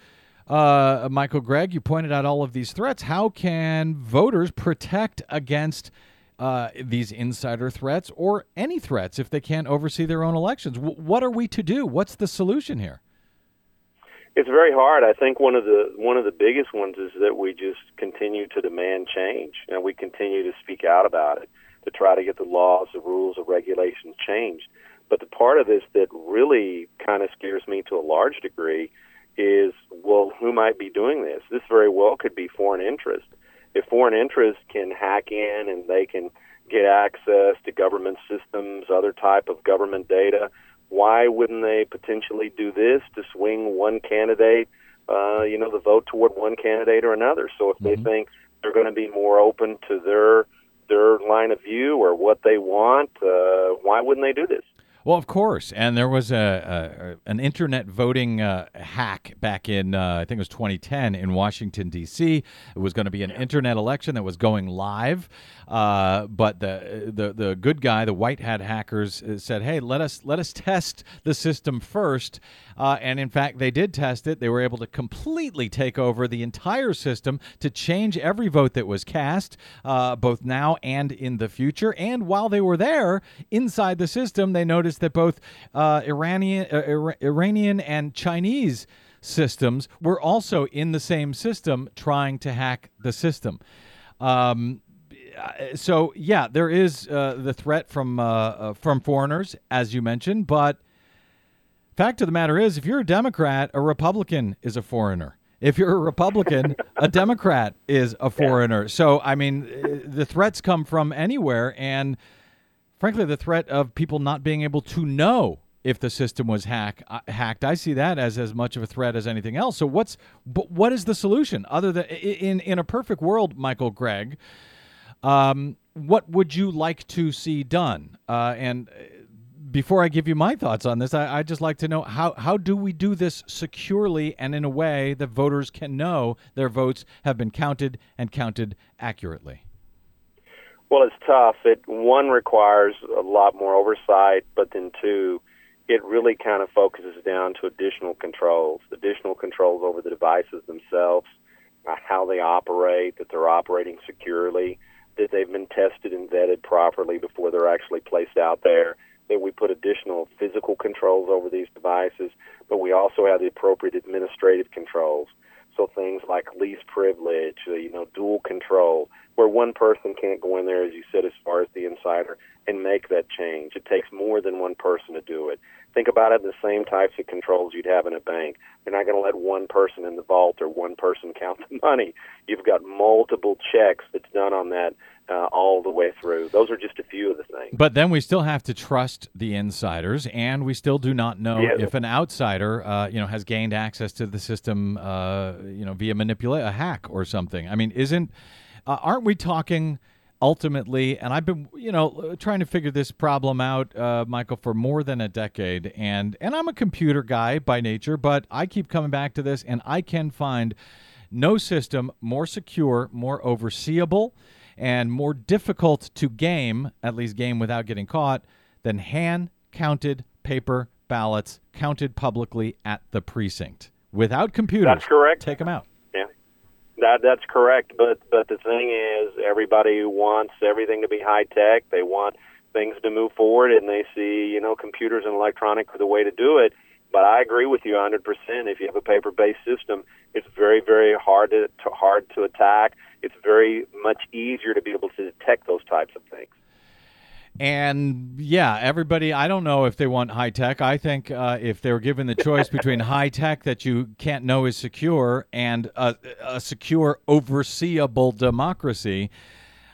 Uh, Michael Gregg, you pointed out all of these threats. How can voters protect against uh, these insider threats or any threats if they can't oversee their own elections? W- what are we to do? What's the solution here? It's very hard. I think one of the one of the biggest ones is that we just continue to demand change, and we continue to speak out about it to try to get the laws, the rules, the regulations changed. But the part of this that really kind of scares me to a large degree is, well, who might be doing this? This very well could be foreign interest. If foreign interest can hack in and they can get access to government systems, other type of government data, why wouldn't they potentially do this to swing one candidate, uh, you know, the vote toward one candidate or another? So if they think they're going to be more open to their their line of view or what they want, uh, why wouldn't they do this? Well, of course, and there was a, a an internet voting uh, hack back in uh, I think it was 2010 in Washington D.C. It was going to be an internet election that was going live, uh, but the the the good guy, the white hat hackers, uh, said, "Hey, let us let us test the system first. Uh, and in fact, they did test it. They were able to completely take over the entire system to change every vote that was cast, uh, both now and in the future. And while they were there inside the system, they noticed that both uh, Iranian, uh, Iranian and Chinese systems were also in the same system trying to hack the system. Um, so yeah, there is uh, the threat from uh, uh, from foreigners, as you mentioned, but Fact of the matter is, if you're a Democrat, a Republican is a foreigner. If you're a Republican, a Democrat is a foreigner. So, I mean, uh, the threats come from anywhere. And frankly, the threat of people not being able to know if the system was hack, uh, hacked, I see that as as much of a threat as anything else. So, what's but what is the solution other than in in a perfect world, Michael Gregg? Um, what would you like to see done? Uh, and before I give you my thoughts on this, I, would just like to know how, how do we do this securely and in a way that voters can know their votes have been counted and counted accurately? Well, it's tough. It one requires a lot more oversight, but then two, it really kind of focuses down to additional controls, additional controls over the devices themselves, uh, how they operate, that they're operating securely, that they've been tested and vetted properly before they're actually placed out there that we put additional physical controls over these devices, but we also have the appropriate administrative controls. So things like least privilege, uh, you know, dual control, where one person can't go in there, as you said, as far as the insider, and make that change. It takes more than one person to do it. Think about it the same types of controls you'd have in a bank. You're not going to let one person in the vault or one person count the money. You've got multiple checks that's done on that uh, all the way through. Those are just a few of the things. But then we still have to trust the insiders, and we still do not know yeah. if an outsider, uh, you know, has gained access to the system, uh, you know, via manipulate a hack or something. I mean, isn't uh, aren't we talking? ultimately, and I've been, you know, trying to figure this problem out, uh, Michael, for more than a decade. And and I'm a computer guy by nature, but I keep coming back to this, and I can find no system more secure, more overseeable, and more difficult to game, at least game without getting caught, than hand counted paper ballots counted publicly at the precinct. Without computers. That's correct. Take them out. Yeah. That that's correct, but but the thing is everybody wants everything to be high tech. They want things to move forward and they see, you know, computers and electronic are the way to do it. But I agree with you 100%. If you have a paper-based system, it's very, very hard to, to hard to attack it's very much easier to be able to detect those types of things. And yeah, everybody, I don't know if they want high tech. I think uh, if they were given the choice between high tech that you can't know is secure and a, a secure, overseeable democracy,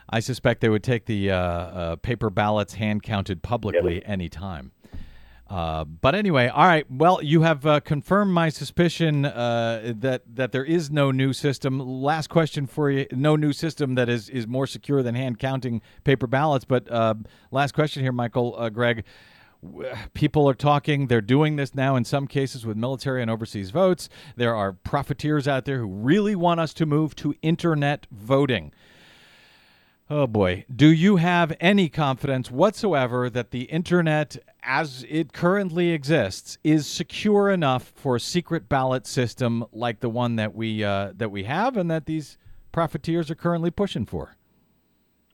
I suspect they would take the uh, uh, paper ballots hand counted publicly yep. anytime. Uh, but anyway, all right. Well, you have uh, confirmed my suspicion uh, that that there is no new system. Last question for you: No new system that is is more secure than hand counting paper ballots. But uh, last question here, Michael, uh, Gregg. People are talking. They're doing this now in some cases with military and overseas votes. There are profiteers out there who really want us to move to internet voting. Oh boy. Do you have any confidence whatsoever that the internet as it currently exists is secure enough for a secret ballot system like the one that we uh, that we have and that these profiteers are currently pushing for?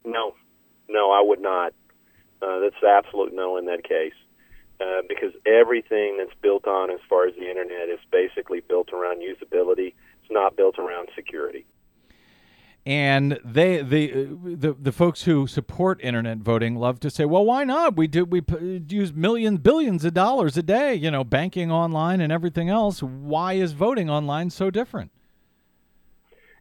No. No, I would not. Uh, that's absolute no in that case. Uh, because everything that's built on as far as the internet is basically built around usability. It's not built around security and they the, the the folks who support internet voting love to say well why not? We do we use millions billions of dollars a day you know banking online and everything else. Why is voting online so different?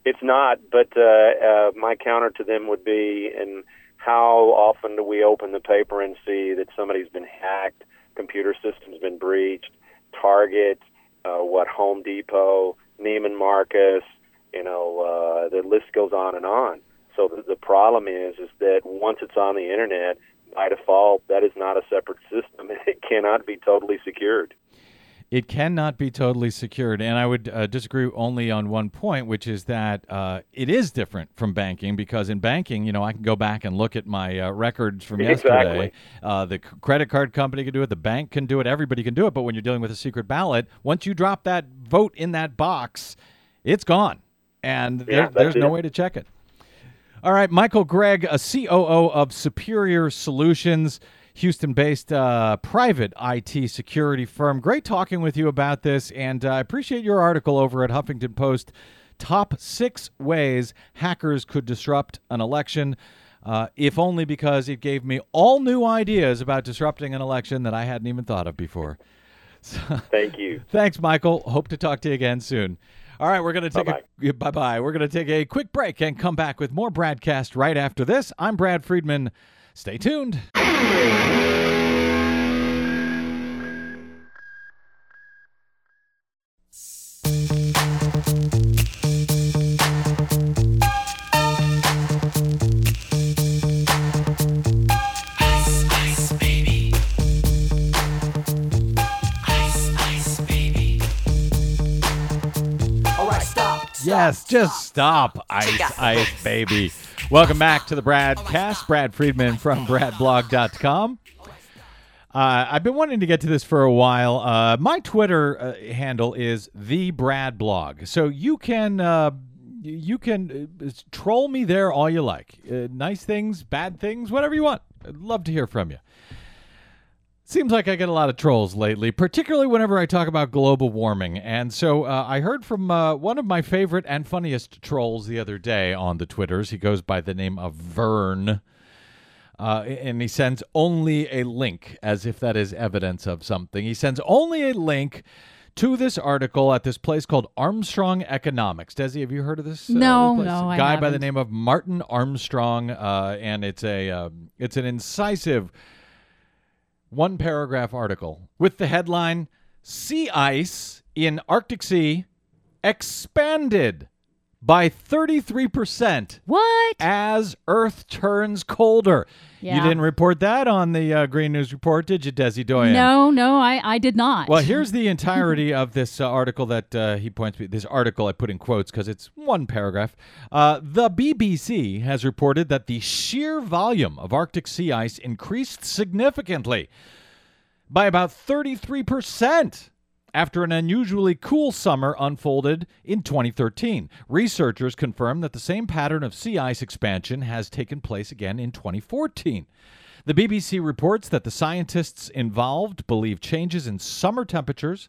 It's not but uh, uh, my counter to them would be and how often do we open the paper and see that somebody's been hacked computer system's been breached target uh, what home depot neiman marcus you know, uh, the list goes on and on. So the, the problem is, is that once it's on the internet, by default, that is not a separate system. It cannot be totally secured. It cannot be totally secured. And I would uh, disagree only on one point, which is that uh, it is different from banking because in banking, you know, I can go back and look at my uh, records from yesterday. Exactly. Uh, the c- credit card company can do it, the bank can do it, everybody can do it. But when you're dealing with a secret ballot, once you drop that vote in that box, it's gone. And there, Yeah, there's no it. way to check it. All right, Michael Gregg, a COO of Superior Solutions, Houston based uh, private IT security firm. Great talking with you about this, and uh, I appreciate your article over at Huffington Post Top Six Ways Hackers Could Disrupt an Election. Uh, if only because it gave me all new ideas about disrupting an election that I hadn't even thought of before. So, Thank you. Thanks, Michael. Hope to talk to you again soon. All right, we're going to take a bye bye. We're going to take a quick break and come back with more BradCast right after this. I'm Brad Friedman. Stay tuned. Yes, just stop, Ice Ice Baby. Welcome back to the BradCast. Brad Friedman from BradBlog.com. Uh, I've been wanting to get to this for a while. Uh, my Twitter uh, handle is the Brad Blog, so you can uh, you can uh, troll me there all you like. Uh, nice things, bad things, whatever you want. I'd love to hear from you. Seems like I get a lot of trolls lately, particularly whenever I talk about global warming. And so uh, I heard from uh, one of my favorite and funniest trolls the other day on the Twitters. He goes by the name of Vern. Uh, and he sends only a link as if that is evidence of something. He sends only a link to this article at this place called Armstrong Economics. Desi, have you heard of this? uh, No, this no, I guy by the name of Martin Armstrong, uh, and it's a um it's an incisive one paragraph article with the headline Sea ice in Arctic Sea expanded by 33% What? as Earth turns colder. You didn't report that on the uh, Green News Report, did you, Desi Doyen? No, no, I, I did not. Well, here's the entirety of this uh, article that uh, he points to. This article I put in quotes because it's one paragraph. Uh, the BBC has reported that the sheer volume of Arctic sea ice increased significantly by about 33% after an unusually cool summer unfolded in 2013. Researchers confirmed that the same pattern of sea ice expansion has taken place again in 2014. The BBC reports that the scientists involved believe changes in summer temperatures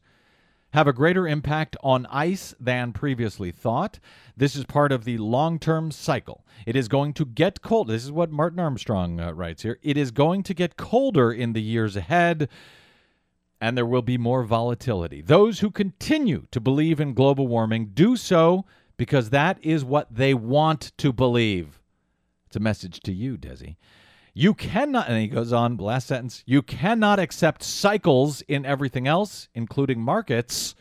have a greater impact on ice than previously thought. This is part of the long term cycle. It is going to get cold. This is what Martin Armstrong uh, writes here. It is going to get colder in the years ahead, and there will be more volatility. Those who continue to believe in global warming do so because that is what they want to believe. It's a message to you, Desi. You cannot, and he goes on, last sentence, you cannot accept cycles in everything else, including markets,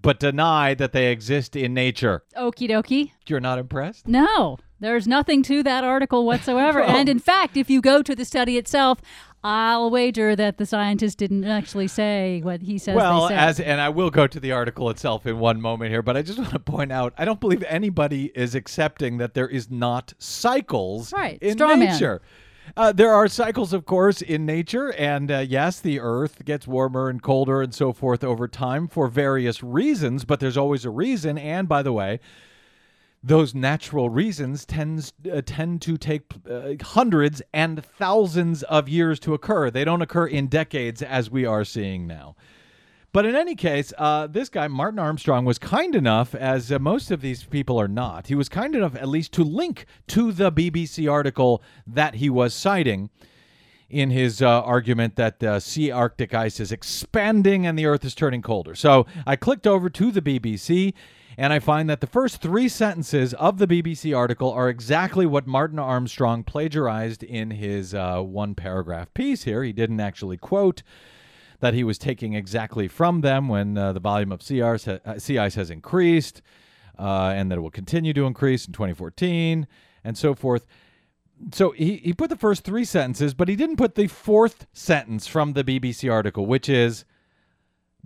but deny that they exist in nature. Okie dokie. You're not impressed? No, there's nothing to that article whatsoever. Oh. and in fact, if you go to the study itself, I'll wager that the scientist didn't actually say what he says well, as and I will go to the article itself in one moment here, but I just want to point out I don't believe anybody is accepting that there is not cycles Right, in straw man. nature. Uh, there are cycles, of course, in nature, and uh, yes, the Earth gets warmer and colder and so forth over time for various reasons. But there's always a reason, and by the way, those natural reasons tends uh, tend to take uh, hundreds and thousands of years to occur. They don't occur in decades as we are seeing now. But in any case, uh, this guy, Martin Armstrong, was kind enough, as uh, most of these people are not, he was kind enough at least to link to the BBC article that he was citing in his uh, argument that uh, sea Arctic ice is expanding and the Earth is turning colder. So I clicked over to the BBC and I find that the first three sentences of the BBC article are exactly what Martin Armstrong plagiarized in his uh, one paragraph piece here. He didn't actually quote that he was taking exactly from them when uh, the volume of sea ice, ha- uh, sea ice has increased uh, and that it will continue to increase in 2014 and so forth. so he, he put the first three sentences, but he didn't put the fourth sentence from the BBC article, which is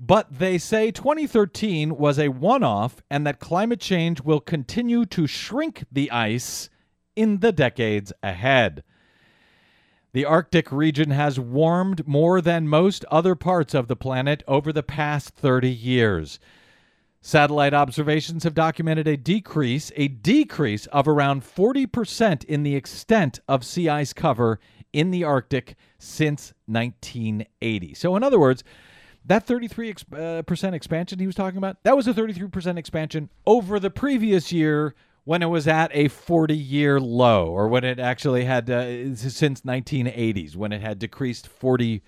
But they say 2013 was a one off and that climate change will continue to shrink the ice in the decades ahead. The Arctic region has warmed more than most other parts of the planet over the past 30 years. Satellite observations have documented a decrease, a decrease of around 40% in the extent of sea ice cover in the Arctic since 1980. So, in other words, that 33% uh, expansion he was talking about, that was a 33% expansion over the previous year when it was at a 40 year low, or when it actually had, uh, since 1980s, when it had decreased 40%.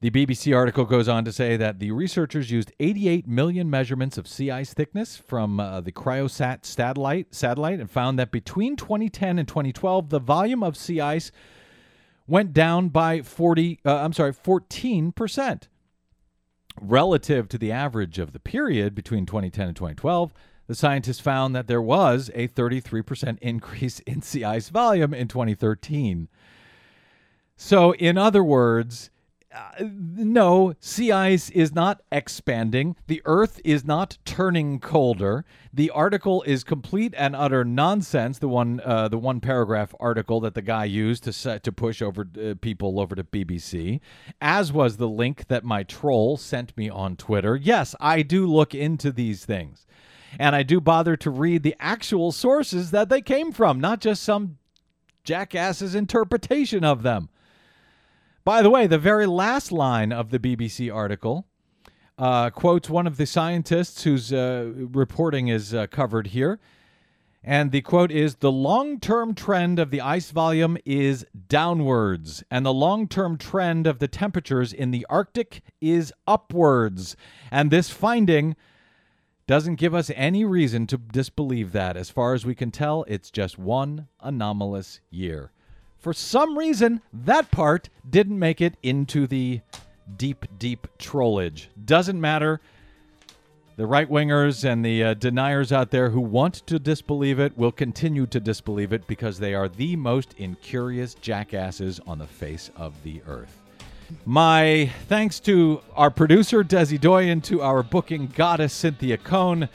The BBC article goes on to say that the researchers used 88 million measurements of sea ice thickness from uh, the Cryosat satellite, satellite and found that between 2010 and 2012, the volume of sea ice went down by 40, uh, I'm sorry, 14%. Relative to the average of the period between 2010 and 2012, the scientists found that there was a 33% increase in sea ice volume in 2013. So, in other words, uh, no, sea ice is not expanding. The Earth is not turning colder. The article is complete and utter nonsense. The one, uh, the one paragraph article that the guy used to set, to push over uh, people over to BBC, as was the link that my troll sent me on Twitter. Yes, I do look into these things, and I do bother to read the actual sources that they came from, not just some jackass's interpretation of them. By the way, the very last line of the BBC article uh, quotes one of the scientists whose uh, reporting is uh, covered here. And the quote is The long term trend of the ice volume is downwards, and the long term trend of the temperatures in the Arctic is upwards. And this finding doesn't give us any reason to disbelieve that. As far as we can tell, it's just one anomalous year. For some reason, that part didn't make it into the deep, deep trollage. Doesn't matter. The right wingers and the uh, deniers out there who want to disbelieve it will continue to disbelieve it because they are the most incurious jackasses on the face of the earth. My thanks to our producer, Desi Doyen, to our booking goddess, Cynthia Cohn.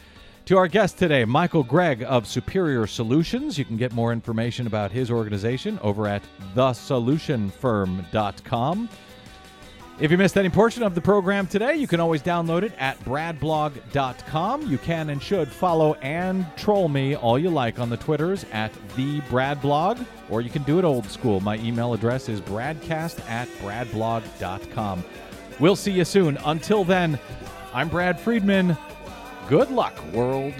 To our guest today, Michael Gregg of Superior Solutions. You can get more information about his organization over at thesolutionfirm.com. If you missed any portion of the program today, you can always download it at bradblog.com. You can and should follow and troll me all you like on the Twitters at the Bradblog, or you can do it old school. My email address is bradcast at bradblog.com. We'll see you soon. Until then, I'm Brad Friedman. Good luck, world.